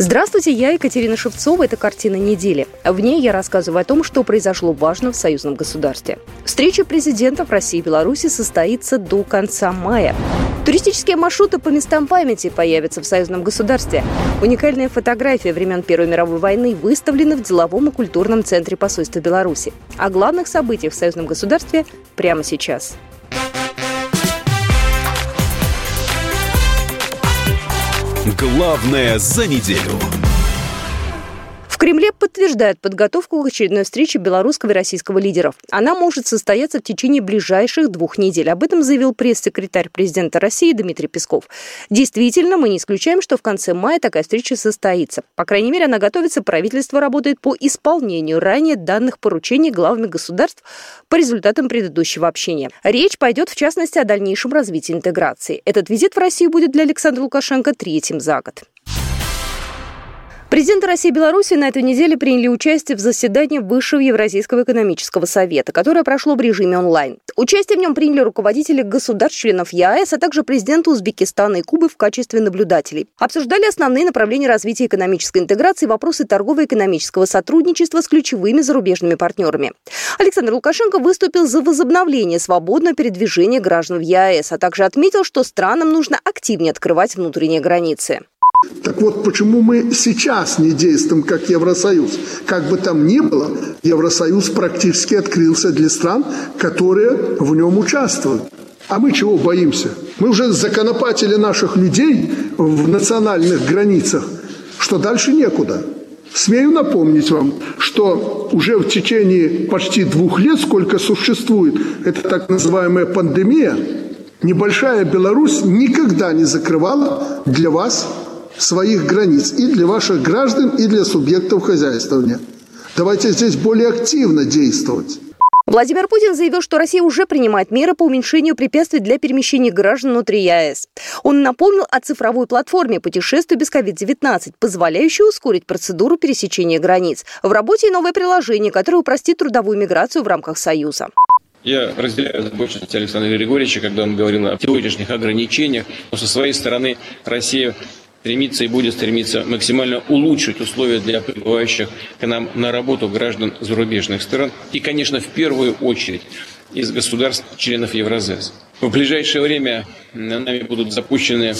Здравствуйте, я Екатерина Шевцова. Это «Картина недели». В ней я рассказываю о том, что произошло важно в союзном государстве. Встреча президентов России и Беларуси состоится до конца мая. Туристические маршруты по местам памяти появятся в союзном государстве. Уникальные фотографии времен Первой мировой войны выставлены в деловом и культурном центре посольства Беларуси. О главных событиях в союзном государстве прямо сейчас. Главное за неделю. В Кремле подтверждают подготовку к очередной встрече белорусского и российского лидеров. Она может состояться в течение ближайших двух недель. Об этом заявил пресс-секретарь президента России Дмитрий Песков. Действительно, мы не исключаем, что в конце мая такая встреча состоится. По крайней мере, она готовится, правительство работает по исполнению ранее данных поручений главами государств по результатам предыдущего общения. Речь пойдет, в частности, о дальнейшем развитии интеграции. Этот визит в Россию будет для Александра Лукашенко третьим за год. Президенты России и Беларуси на этой неделе приняли участие в заседании Высшего Евразийского экономического совета, которое прошло в режиме онлайн. Участие в нем приняли руководители государств-членов ЕАЭС, а также президенты Узбекистана и Кубы в качестве наблюдателей. Обсуждали основные направления развития экономической интеграции и вопросы торгово-экономического сотрудничества с ключевыми зарубежными партнерами. Александр Лукашенко выступил за возобновление свободного передвижения граждан в ЕАЭС, а также отметил, что странам нужно активнее открывать внутренние границы. Так вот, почему мы сейчас не действуем как Евросоюз? Как бы там ни было, Евросоюз практически открылся для стран, которые в нем участвуют. А мы чего боимся? Мы уже законопатили наших людей в национальных границах, что дальше некуда. Смею напомнить вам, что уже в течение почти двух лет, сколько существует эта так называемая пандемия, небольшая Беларусь никогда не закрывала для вас своих границ и для ваших граждан, и для субъектов хозяйствования. Давайте здесь более активно действовать. Владимир Путин заявил, что Россия уже принимает меры по уменьшению препятствий для перемещения граждан внутри ЕАЭС. Он напомнил о цифровой платформе путешествий без COVID-19, позволяющей ускорить процедуру пересечения границ. В работе и новое приложение, которое упростит трудовую миграцию в рамках Союза. Я разделяю озабоченность Александра Григорьевича, когда он говорил о сегодняшних ограничениях. Но со своей стороны Россия стремится и будет стремиться максимально улучшить условия для прибывающих к нам на работу граждан зарубежных стран и, конечно, в первую очередь из государств, членов Евразес. В ближайшее время нами будут запущены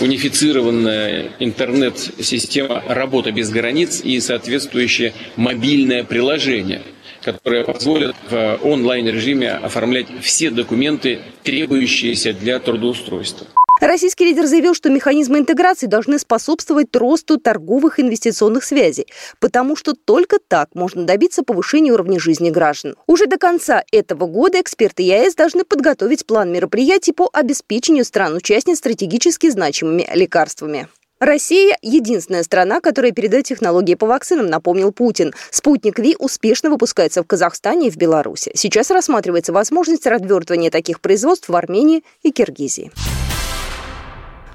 унифицированная интернет-система «Работа без границ» и соответствующее мобильное приложение, которое позволит в онлайн-режиме оформлять все документы, требующиеся для трудоустройства. Российский лидер заявил, что механизмы интеграции должны способствовать росту торговых инвестиционных связей, потому что только так можно добиться повышения уровня жизни граждан. Уже до конца этого года эксперты ЕАЭС должны подготовить план мероприятий по обеспечению стран-участниц стратегически значимыми лекарствами. Россия – единственная страна, которая передает технологии по вакцинам, напомнил Путин. Спутник Ви успешно выпускается в Казахстане и в Беларуси. Сейчас рассматривается возможность развертывания таких производств в Армении и Киргизии.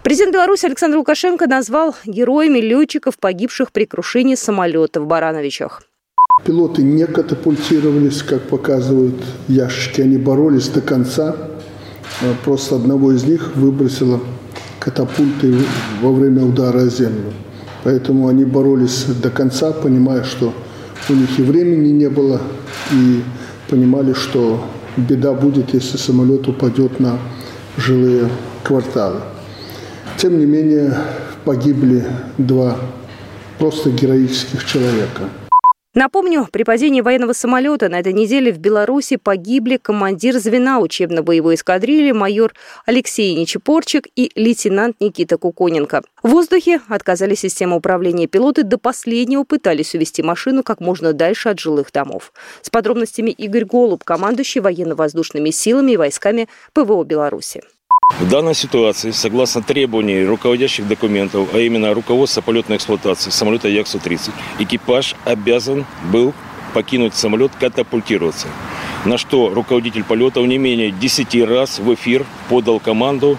Президент Беларуси Александр Лукашенко назвал героями летчиков, погибших при крушении самолета в Барановичах. Пилоты не катапультировались, как показывают ящики. Они боролись до конца. Просто одного из них выбросило катапультой во время удара о землю. Поэтому они боролись до конца, понимая, что у них и времени не было, и понимали, что беда будет, если самолет упадет на жилые кварталы. Тем не менее, погибли два просто героических человека. Напомню, при падении военного самолета на этой неделе в Беларуси погибли командир звена учебно-боевой эскадрильи майор Алексей Нечепорчик и лейтенант Никита Куконенко. В воздухе отказали системы управления пилоты, до последнего пытались увести машину как можно дальше от жилых домов. С подробностями Игорь Голуб, командующий военно-воздушными силами и войсками ПВО Беларуси. В данной ситуации, согласно требований руководящих документов, а именно руководства полетной эксплуатации самолета Як-130, экипаж обязан был покинуть самолет, катапультироваться. На что руководитель полетов не менее 10 раз в эфир подал команду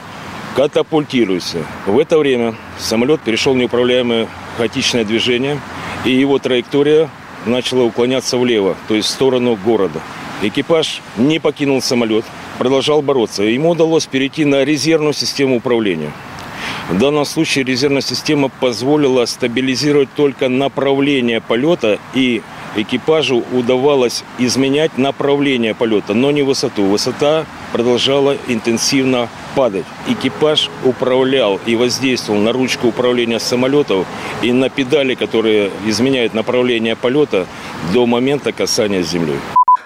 «Катапультируйся». В это время самолет перешел в неуправляемое хаотичное движение, и его траектория начала уклоняться влево, то есть в сторону города. Экипаж не покинул самолет, продолжал бороться. Ему удалось перейти на резервную систему управления. В данном случае резервная система позволила стабилизировать только направление полета и экипажу удавалось изменять направление полета, но не высоту. Высота продолжала интенсивно падать. Экипаж управлял и воздействовал на ручку управления самолетов и на педали, которые изменяют направление полета до момента касания землей.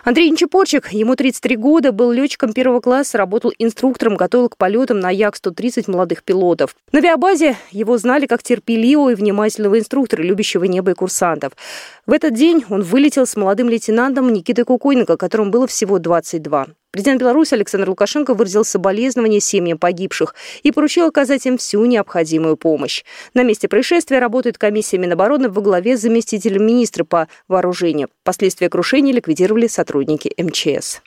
Андрей Нечепорчик, ему 33 года, был летчиком первого класса, работал инструктором, готовил к полетам на Як-130 молодых пилотов. На авиабазе его знали как терпеливого и внимательного инструктора, любящего небо и курсантов. В этот день он вылетел с молодым лейтенантом Никитой Кукойенко, которому было всего 22. Президент Беларуси Александр Лукашенко выразил соболезнования семьям погибших и поручил оказать им всю необходимую помощь. На месте происшествия работает комиссия Минобороны во главе с заместителем министра по вооружению. Последствия крушения ликвидировали сотрудники МЧС.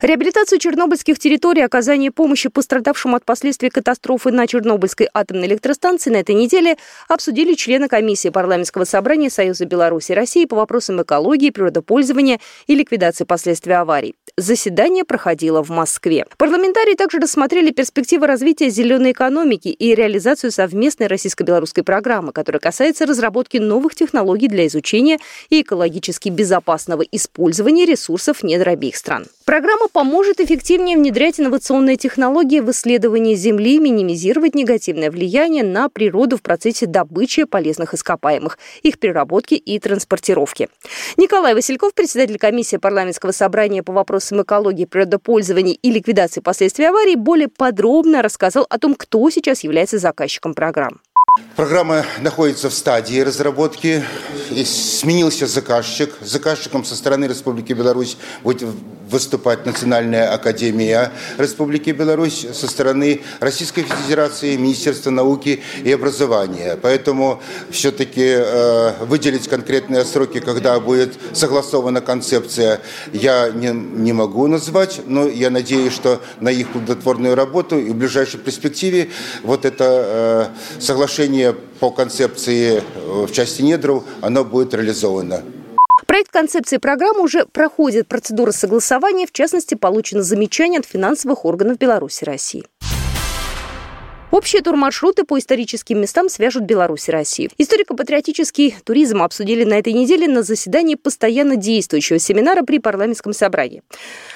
Реабилитацию чернобыльских территорий, оказание помощи пострадавшим от последствий катастрофы на Чернобыльской атомной электростанции на этой неделе обсудили члены комиссии парламентского собрания Союза Беларуси и России по вопросам экологии, природопользования и ликвидации последствий аварий. Заседание проходило в Москве. Парламентарии также рассмотрели перспективы развития зеленой экономики и реализацию совместной российско-белорусской программы, которая касается разработки новых технологий для изучения и экологически безопасного использования ресурсов недр обеих стран. Программа поможет эффективнее внедрять инновационные технологии в исследовании Земли, минимизировать негативное влияние на природу в процессе добычи полезных ископаемых, их переработки и транспортировки. Николай Васильков, председатель комиссии парламентского собрания по вопросам экологии, природопользования и ликвидации последствий аварии, более подробно рассказал о том, кто сейчас является заказчиком программ. Программа находится в стадии разработки. И сменился заказчик. Заказчиком со стороны Республики Беларусь выступать Национальная академия Республики Беларусь со стороны Российской Федерации, Министерства науки и образования. Поэтому все-таки э, выделить конкретные сроки, когда будет согласована концепция, я не, не могу назвать, но я надеюсь, что на их плодотворную работу и в ближайшей перспективе вот это э, соглашение по концепции э, в части недров, оно будет реализовано. Проект концепции программы уже проходит процедуру согласования, в частности, получено замечание от финансовых органов Беларуси и России. Общие турмаршруты по историческим местам свяжут Беларусь и Россию. Историко-патриотический туризм обсудили на этой неделе на заседании постоянно действующего семинара при парламентском собрании.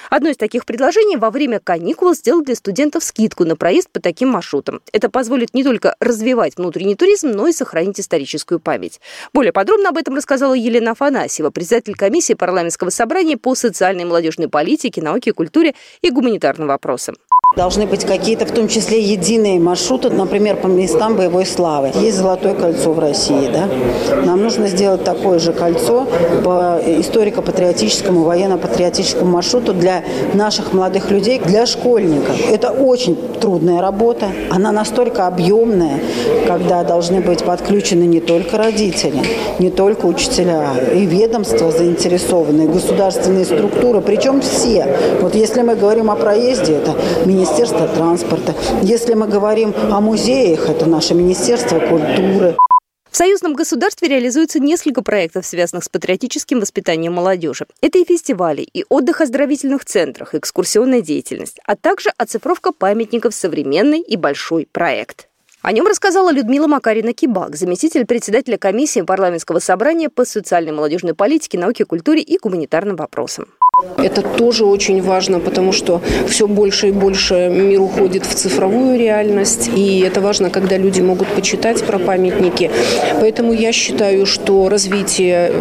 Одно из таких предложений во время каникул сделать для студентов скидку на проезд по таким маршрутам. Это позволит не только развивать внутренний туризм, но и сохранить историческую память. Более подробно об этом рассказала Елена Афанасьева, председатель комиссии парламентского собрания по социальной и молодежной политике, науке, культуре и гуманитарным вопросам. Должны быть какие-то, в том числе, единые маршруты, например, по местам боевой славы. Есть Золотое кольцо в России, да? Нам нужно сделать такое же кольцо по историко-патриотическому, военно-патриотическому маршруту для наших молодых людей, для школьников. Это очень трудная работа. Она настолько объемная, когда должны быть подключены не только родители, не только учителя, и ведомства заинтересованные, государственные структуры, причем все. Вот если мы говорим о проезде, это министерство транспорта. Если мы говорим о музеях, это наше Министерство культуры. В союзном государстве реализуется несколько проектов, связанных с патриотическим воспитанием молодежи. Это и фестивали, и отдых в оздоровительных центрах, экскурсионная деятельность, а также оцифровка памятников «Современный и большой проект». О нем рассказала Людмила Макарина-Кибак, заместитель председателя комиссии парламентского собрания по социальной молодежной политике, науке, культуре и гуманитарным вопросам. Это тоже очень важно, потому что все больше и больше мир уходит в цифровую реальность, и это важно, когда люди могут почитать про памятники. Поэтому я считаю, что развитие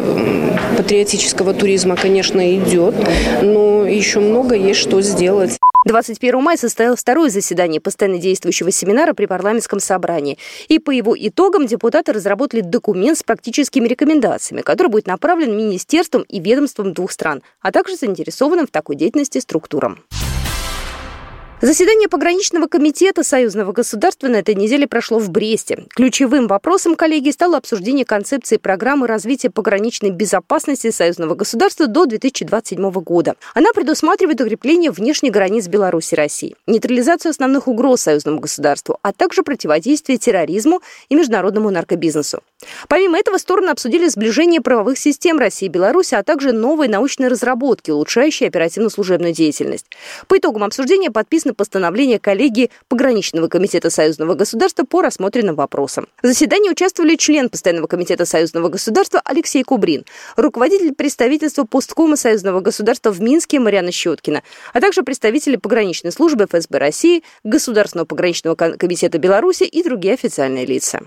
патриотического туризма, конечно, идет, но еще много есть что сделать. 21 мая состоялось второе заседание постоянно действующего семинара при парламентском собрании. И по его итогам депутаты разработали документ с практическими рекомендациями, который будет направлен министерствам и ведомствам двух стран, а также заинтересованным в такой деятельности структурам. Заседание пограничного комитета Союзного государства на этой неделе прошло в Бресте. Ключевым вопросом коллеги стало обсуждение концепции программы развития пограничной безопасности Союзного государства до 2027 года. Она предусматривает укрепление внешних границ Беларуси и России, нейтрализацию основных угроз Союзному государству, а также противодействие терроризму и международному наркобизнесу. Помимо этого, стороны обсудили сближение правовых систем России и Беларуси, а также новые научные разработки, улучшающие оперативно-служебную деятельность. По итогам обсуждения подписано на постановление коллегии Пограничного комитета Союзного государства по рассмотренным вопросам. В заседании участвовали член Постоянного комитета Союзного государства Алексей Кубрин, руководитель представительства Посткома Союзного государства в Минске Марьяна Щеткина, а также представители пограничной службы ФСБ России, Государственного пограничного комитета Беларуси и другие официальные лица.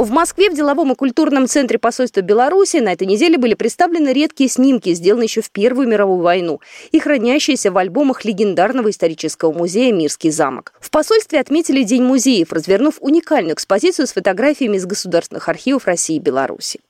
В Москве в деловом и культурном центре посольства Беларуси на этой неделе были представлены редкие снимки, сделанные еще в Первую мировую войну и хранящиеся в альбомах легендарного исторического музея «Мирский замок». В посольстве отметили День музеев, развернув уникальную экспозицию с фотографиями из государственных архивов России и Беларуси.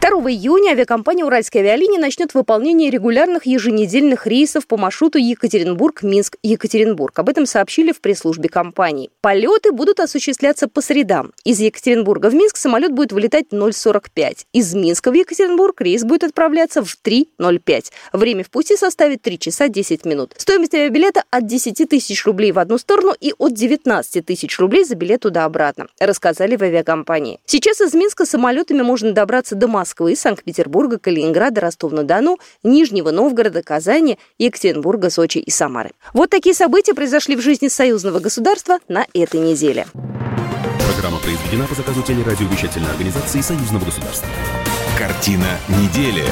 2 июня авиакомпания «Уральские авиалинии» начнет выполнение регулярных еженедельных рейсов по маршруту Екатеринбург-Минск-Екатеринбург. Об этом сообщили в пресс-службе компании. Полеты будут осуществляться по средам. Из Екатеринбурга в Минск самолет будет вылетать 0,45. Из Минска в Екатеринбург рейс будет отправляться в 3.05. Время в пути составит 3 часа 10 минут. Стоимость авиабилета от 10 тысяч рублей в одну сторону и от 19 тысяч рублей за билет туда-обратно, рассказали в авиакомпании. Сейчас из Минска самолетами можно добраться до Москвы Москвы, Санкт-Петербурга, Калининграда, Ростова-на-Дону, Нижнего Новгорода, Казани, Екатеринбурга, Сочи и Самары. Вот такие события произошли в жизни союзного государства на этой неделе. Программа произведена по заказу телерадиовещательной организации Союзного государства. Картина недели.